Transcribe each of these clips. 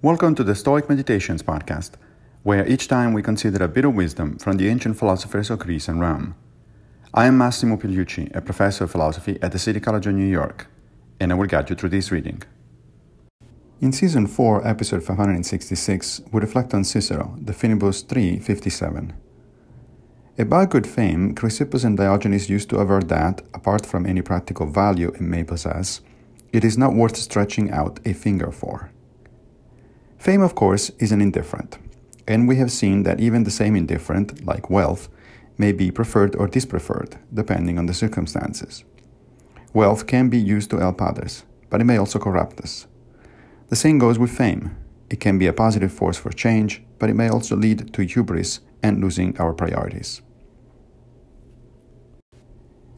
Welcome to the Stoic Meditations podcast, where each time we consider a bit of wisdom from the ancient philosophers of Greece and Rome. I am Massimo Pigliucci, a professor of philosophy at the City College of New York, and I will guide you through this reading. In Season 4, Episode 566, we reflect on Cicero, De Finibus 357. About good fame, Chrysippus and Diogenes used to aver that, apart from any practical value it may possess, it is not worth stretching out a finger for. Fame, of course, is an indifferent, and we have seen that even the same indifferent, like wealth, may be preferred or dispreferred, depending on the circumstances. Wealth can be used to help others, but it may also corrupt us. The same goes with fame. It can be a positive force for change, but it may also lead to hubris and losing our priorities.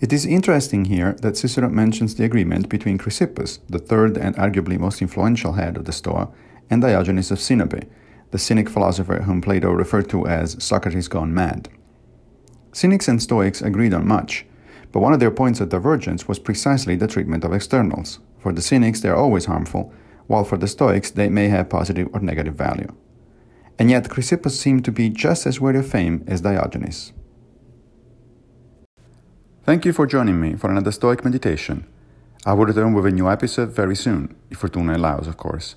It is interesting here that Cicero mentions the agreement between Chrysippus, the third and arguably most influential head of the Stoa, and Diogenes of Sinope, the Cynic philosopher whom Plato referred to as Socrates gone mad. Cynics and Stoics agreed on much, but one of their points of divergence was precisely the treatment of externals. For the Cynics, they are always harmful, while for the Stoics, they may have positive or negative value. And yet, Chrysippus seemed to be just as worthy of fame as Diogenes. Thank you for joining me for another Stoic meditation. I will return with a new episode very soon, if Fortuna allows, of course.